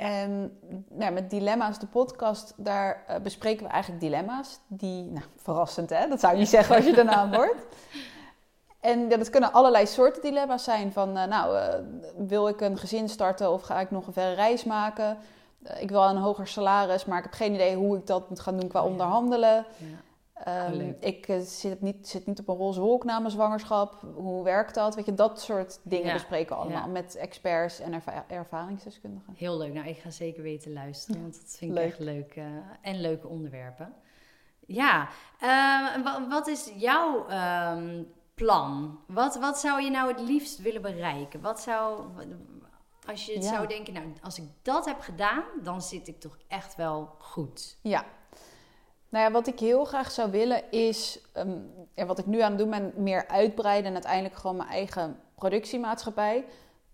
En nou, met Dilemma's, de podcast, daar uh, bespreken we eigenlijk dilemma's. Die, nou, verrassend hè, dat zou je niet zeggen als je de naam hoort. En ja, dat kunnen allerlei soorten dilemma's zijn. Van, uh, nou, uh, wil ik een gezin starten of ga ik nog een verre reis maken? ik wil een hoger salaris, maar ik heb geen idee hoe ik dat moet gaan doen qua onderhandelen. Ja. Um, ik uh, zit, niet, zit niet op een roze wolk na mijn zwangerschap. Hoe werkt dat? Weet je, dat soort dingen bespreken we allemaal met experts en ervaringsdeskundigen. Heel leuk. Nou, ik ga zeker weten luisteren, want dat vind ik echt leuk. Uh, en leuke onderwerpen. Ja, uh, wat is jouw um, plan? Wat, wat zou je nou het liefst willen bereiken? Wat zou, als je het zou denken, nou, als ik dat heb gedaan, dan zit ik toch echt wel goed. Ja, nou ja, wat ik heel graag zou willen is, um, ja, wat ik nu aan het doen ben, meer uitbreiden en uiteindelijk gewoon mijn eigen productiemaatschappij.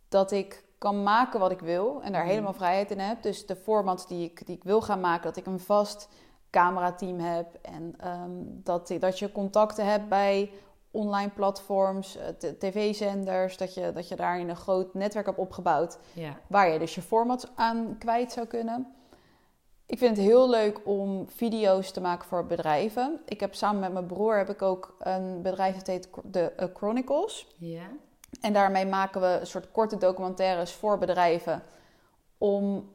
Dat ik kan maken wat ik wil en daar mhm. helemaal vrijheid in heb. Dus de formats die ik, die ik wil gaan maken, dat ik een vast camerateam heb en um, dat, dat je contacten hebt bij online platforms, eh, tv-zenders, dat je, dat je daarin een groot netwerk hebt opgebouwd ja. waar je dus je formats aan kwijt zou kunnen. Ik vind het heel leuk om video's te maken voor bedrijven. Ik heb samen met mijn broer heb ik ook een bedrijf dat heet de uh, Chronicles. Ja. En daarmee maken we een soort korte documentaires voor bedrijven om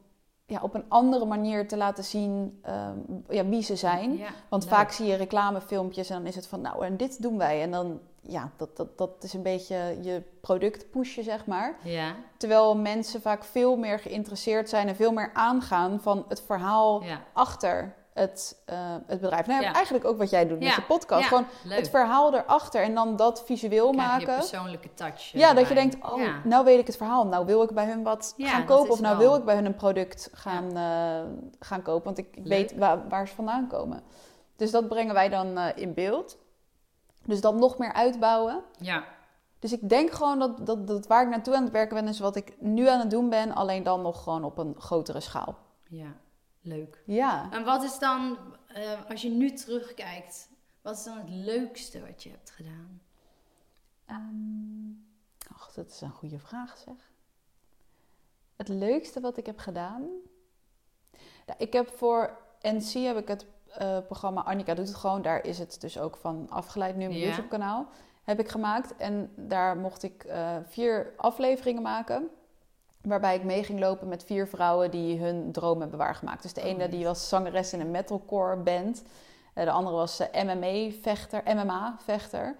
ja, op een andere manier te laten zien um, ja, wie ze zijn. Want vaak zie je reclamefilmpjes en dan is het van nou en dit doen wij. En dan ja, dat, dat, dat is een beetje je product pushen, zeg maar. Ja. Terwijl mensen vaak veel meer geïnteresseerd zijn en veel meer aangaan van het verhaal achter het, uh, het bedrijf. Nou, ja. eigenlijk ook wat jij doet met je podcast. Gewoon het verhaal erachter en dan dat visueel Krijg maken. Je persoonlijke touch. Ja, dat je denkt, oh, nou weet ik het verhaal. Nou wil ik bij hun wat gaan kopen. Of nou wil ik bij hun een product gaan, uh, gaan kopen. Want ik weet waar, waar, ze vandaan komen. Dus dat brengen wij dan uh, in beeld. Dus dat nog meer uitbouwen. Ja. Dus ik denk gewoon dat, dat, dat waar ik naartoe aan het werken ben, is wat ik nu aan het doen ben, alleen dan nog gewoon op een grotere schaal. Ja, leuk. Ja. En wat is dan, uh, als je nu terugkijkt, wat is dan het leukste wat je hebt gedaan? Um, ach, dat is een goede vraag zeg. Het leukste wat ik heb gedaan? Ja, ik heb voor NC heb ik het uh, programma Annika doet het gewoon. Daar is het dus ook van afgeleid nu mijn YouTube kanaal. Heb ik gemaakt. En daar mocht ik uh, vier afleveringen maken. Waarbij ik mee ging lopen met vier vrouwen die hun droom hebben waargemaakt. Dus de ene die was zangeres in een metalcore band. Uh, de andere was MMA-vechter, MMA-vechter.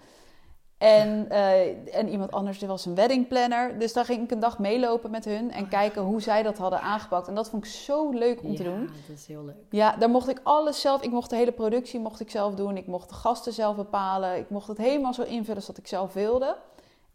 En, uh, en iemand anders die was een wedding planner. Dus daar ging ik een dag meelopen met hun en kijken hoe zij dat hadden aangepakt. En dat vond ik zo leuk om ja, te doen. dat is heel leuk. Ja, daar mocht ik alles zelf. Ik mocht de hele productie mocht ik zelf doen. Ik mocht de gasten zelf bepalen. Ik mocht het helemaal zo invullen zoals ik zelf wilde.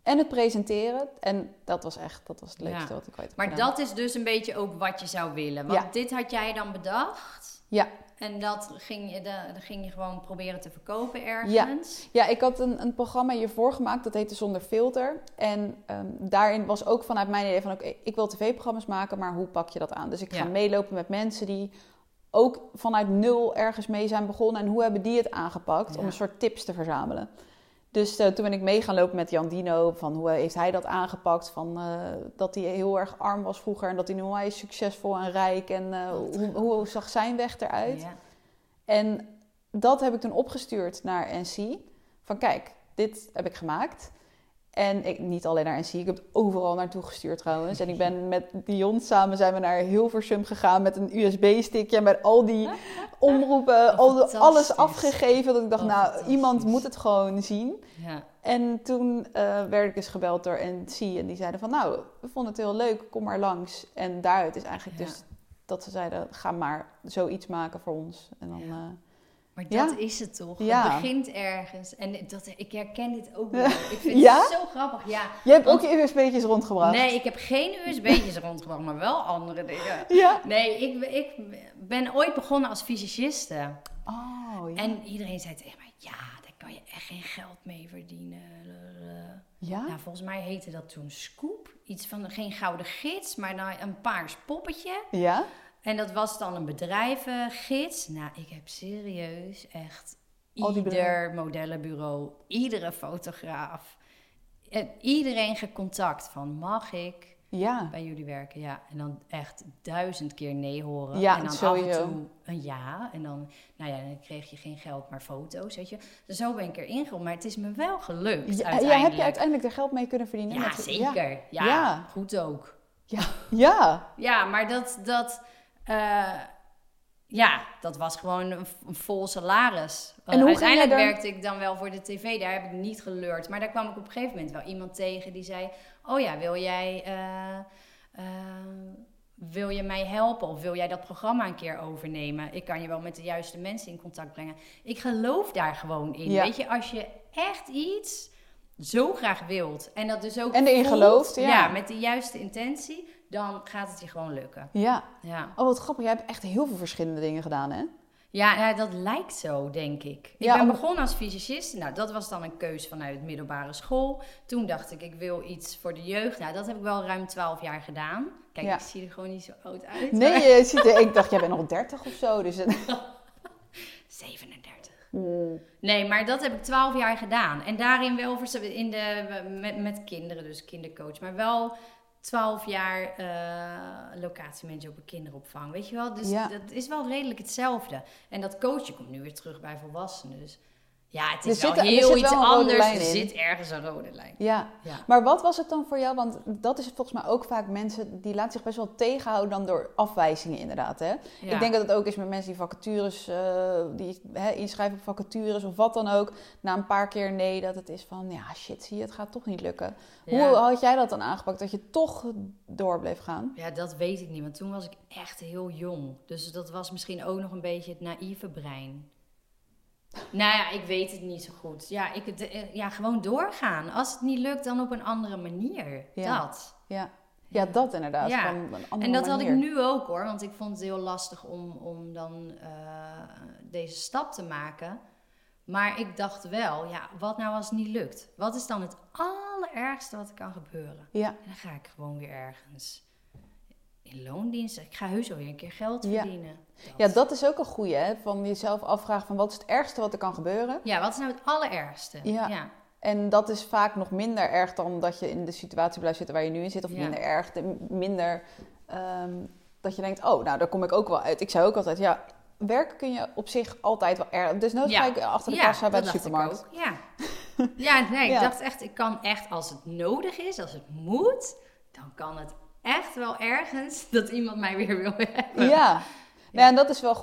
En het presenteren. En dat was echt, dat was het leukste Ja. wat ik ooit heb Maar gedaan. dat is dus een beetje ook wat je zou willen. Want Ja. dit had jij dan bedacht. Ja. En dat ging je, de, dat ging je gewoon proberen te verkopen ergens. Ja, ik had een, een programma hiervoor gemaakt, dat heette Zonder Filter. En ehm, daarin was ook vanuit mijn idee van, oké, ik wil tv-programma's maken, maar hoe pak je dat aan? Dus ik ga Ja. meelopen met mensen die ook vanuit nul ergens mee zijn begonnen. En hoe hebben die het aangepakt om Ja. een soort tips te verzamelen? Dus eh, toen ben ik mee gaan lopen met Jan Dino, van hoe heeft hij dat aangepakt? Van, eh, dat hij heel erg arm was vroeger en dat hij nu hij is succesvol en rijk. En eh, hoe, hoe zag zijn weg eruit? Ja. En dat heb ik toen opgestuurd naar NC. Van kijk, dit heb ik gemaakt. En ik, niet alleen naar NC, ik heb het overal naartoe gestuurd trouwens. En ik ben met Dion samen zijn we naar Hilversum gegaan met een USB-stickje. En met al die omroepen, Oh, al de- alles afgegeven. Dat ik dacht, Oh, nou, iemand moet het gewoon zien. Ja. En toen eh, werd ik dus gebeld door NC. En die zeiden van, nou, we vonden het heel leuk, kom maar langs. En daaruit is eigenlijk Ja. dus dat ze zeiden, ga maar zoiets maken voor ons. En dan... Ja. eh, Maar Ja. dat is het toch? Ja. Het begint ergens. En dat, ik herken dit ook wel. Ik vind Ja? het zo grappig. Ja. Je hebt Want- ook je USB'tjes rondgebracht. Nee, ik heb geen USB'tjes rondgebracht, maar wel andere dingen. Ja. Nee, ik, ik ben ooit begonnen als fysiciste. Oh, ja. En iedereen zei tegen mij, ja, daar kan je echt geen geld mee verdienen. ja? Nou, volgens mij heette dat toen Scoop. Iets van, geen gouden gids, maar dan een paars poppetje. Ja? En dat was dan een bedrijvengids. Nou, ik heb serieus echt ieder modellenbureau, iedere fotograaf, en iedereen gecontact van mag ik Ja. bij jullie werken? Ja, en dan echt duizend keer nee horen. Ja, en dan af en toe een ja. En dan, nou ja, dan kreeg je geen geld, maar foto's, weet je. Dus zo ben ik erin gegaan. Maar het is me wel gelukt Ja, ja, heb je uiteindelijk er geld mee kunnen verdienen? Ja, Met- zeker. Ja, Ja. goed ook. Ja. ja. Ja, maar dat, dat, eh, ja, dat was gewoon een, een vol salaris. En hoe Uiteindelijk dan- werkte ik dan wel voor de tv, daar heb ik niet geleurd. Maar daar kwam ik op een gegeven moment wel iemand tegen die zei... Oh ja, wil jij, eh, eh, wil je mij helpen of wil jij dat programma een keer overnemen? Ik kan je wel met de juiste mensen in contact brengen. Ik geloof daar gewoon in. Ja. Weet je, als je echt iets zo graag wilt en dat dus ook En erin voelt, gelooft, ja. met de juiste intentie, dan gaat het je gewoon lukken. Ja. Ja, Oh, wat grappig. Jij hebt echt heel veel verschillende dingen gedaan, hè? ja nou, dat lijkt zo, denk ik. Ik ben begonnen als fysicist. Nou, dat was dan een keus vanuit middelbare school. Toen dacht ik, ik wil iets voor de jeugd. Nou, dat heb ik wel ruim 12 jaar gedaan. Kijk, Ja. ik zie er gewoon niet zo oud uit. Nee, maar- je ziet er, ik dacht, jij bent nog 30 of zo. Dus het- 37. Nee, maar dat heb ik 12 jaar gedaan. En daarin wel in de, met, met kinderen, dus kindercoach. Maar wel 12 jaar eh locatiemanager op een kinderopvang. Weet je wel? Dus Ja. dat is wel redelijk hetzelfde. En dat coachen komt nu weer terug bij volwassenen. Dus ja, het Er is wel zit- er heel iets wel anders. Er zit ergens een rode lijn. ja. Ja. Maar wat was het dan voor jou? Want dat is volgens mij ook vaak mensen die laten zich best wel tegenhouden dan door afwijzingen inderdaad. Hè? Ja. Ik denk dat het ook is met mensen die vacatures, eh, die hè, inschrijven op vacatures of wat dan ook. Na een paar keer nee, dat het is van ja shit, zie je, het gaat toch niet lukken. Ja. Hoe had jij dat dan aangepakt dat je toch door bleef gaan? Ja, dat weet ik niet, want toen was ik echt heel jong. Dus dat was misschien ook nog een beetje het naïeve brein. Nou ja, ik weet het niet zo goed. Ja, ik, de- eh, ja, gewoon doorgaan. Als het niet lukt, dan op een andere manier. Ja. Dat. Ja, ja dat inderdaad. Ja. Van een andere En dat had ik nu ook hoor, want ik vond het heel lastig om, om dan eh, deze stap te maken. Maar ik dacht wel, ja, wat nou als het niet lukt? Wat is dan het allerergste wat er kan gebeuren? Ja, En dan ga ik gewoon weer ergens in loondienst. Ik ga heus wel weer een keer geld Ja. verdienen. ja, dat is ook een goeie, hè? Van jezelf afvragen van wat is het ergste wat er kan gebeuren? Ja, wat is nou het allerergste? Ja. ja. En dat is vaak nog minder erg dan dat je in de situatie blijft zitten waar je nu in zit. Of Ja. minder erg, de- minder ehm, dat je denkt, oh, nou, daar kom ik ook wel uit. Ik zei ook altijd, ja, werken kun je op zich altijd wel erg. Dus nooit Ja. ga ik achter de kassa bij dat de ik supermarkt. ook. Ja. Ja, nee, ik dacht echt, ik kan echt, als het nodig is, als het moet, dan kan het echt wel ergens dat iemand mij weer wil hebben. Ja. Ja, en dat is wel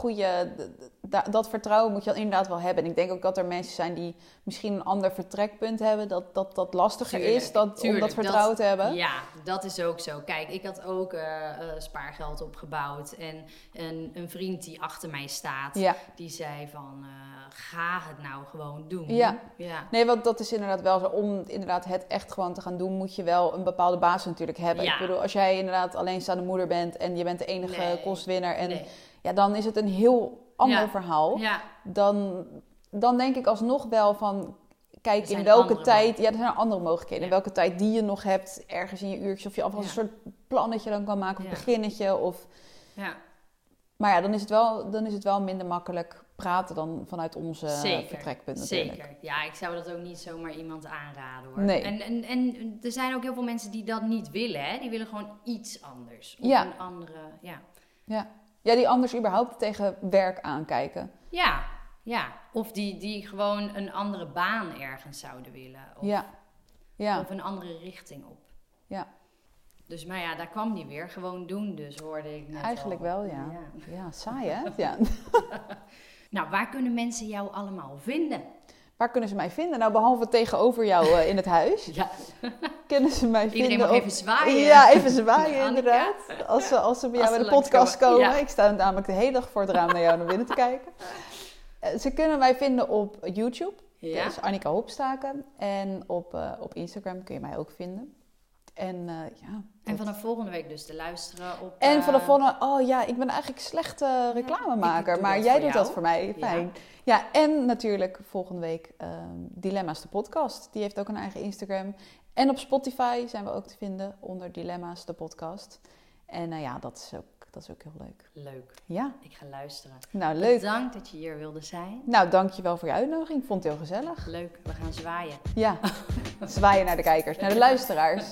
Dat vertrouwen moet je dan inderdaad wel hebben. En ik denk ook dat er mensen zijn die misschien een ander vertrekpunt hebben. Dat dat, dat lastiger Tuurlijk, is dat, om tuurlijk, dat vertrouwen te hebben. Ja, dat is ook zo. Kijk, ik had ook eh, eh, spaargeld opgebouwd. En een, een vriend die achter mij staat, Ja. die zei van, eh, ga het nou gewoon doen. Ja. ja. Nee, want dat is inderdaad wel zo. Om inderdaad het echt gewoon te gaan doen, moet je wel een bepaalde basis natuurlijk hebben. Ja. Ik bedoel, als jij inderdaad alleenstaande moeder bent en je bent de enige Nee. kostwinner. En Nee. ja, dan is het een heel ander Ja. verhaal. Ja, Dan, dan denk ik alsnog wel van. Kijk, in welke tijd. Ja, er zijn andere mogelijkheden. In welke tijd die je nog hebt, ergens in je uurtjes. Of je alvast een soort plannetje dan kan maken. Of beginnetje. Of, ja. maar ja, dan is, het wel, dan is het wel minder makkelijk praten dan vanuit onze Zeker. vertrekpunt natuurlijk. Zeker. Ja, ik zou dat ook niet zomaar iemand aanraden hoor. Nee. En, en, en er zijn ook heel veel mensen die dat niet willen. Hè? Die willen gewoon iets anders. Of Ja. een andere, ja. Ja. Ja, die anders überhaupt tegen werk aankijken. Ja, ja. Of die, die gewoon een andere baan ergens zouden willen. Of, Ja. Ja. of een andere richting op. Ja. Dus, maar ja, daar kwam die weer. Gewoon doen dus, hoorde ik net Eigenlijk al. wel, ja. Ja, saai hè? Ja. Nou, waar kunnen mensen jou allemaal vinden? Waar kunnen ze mij vinden? Nou, behalve tegenover jou eh, in het huis. Ja, Kunnen ze mij iedereen vinden mag op- even zwaaien. Ja, even zwaaien inderdaad. Als ze, als ze bij jou bij de podcast komen. ja. Ik sta namelijk de hele dag voor het raam naar jou naar binnen te kijken. Eh, Ze kunnen mij vinden op YouTube. Ja? Dat is Annika Hopstaken. En op, eh, op Instagram kun je mij ook vinden. En eh, ja. En vanaf volgende week dus te luisteren op... En vanaf volgende, oh ja, ik ben eigenlijk slechte reclamemaker, maar jij doet jou. dat voor mij. Fijn. Ja, en natuurlijk volgende week ehm, Dilemma's de podcast. Die heeft ook een eigen Instagram. En op Spotify zijn we ook te vinden onder Dilemma's de podcast. En nou ja, dat is, ook, dat is ook heel leuk. Leuk. Ja, Ik ga luisteren. nou leuk. Bedankt dat je hier wilde zijn. Nou, dankjewel voor je uitnodiging. Ik vond het heel gezellig. Leuk, we gaan zwaaien. Ja, zwaaien naar de kijkers, naar de luisteraars.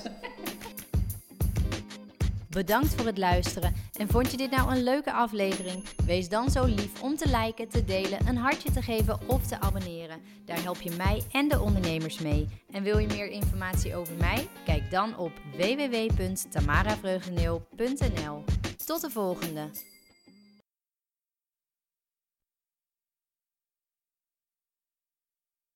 Bedankt voor het luisteren. En vond je dit nou een leuke aflevering? Wees dan zo lief om te liken, te delen, een hartje te geven of te abonneren. Daar help je mij en de ondernemers mee. En wil je meer informatie over mij? Kijk dan op www.tamaravreugdeneel.nl. Tot de volgende!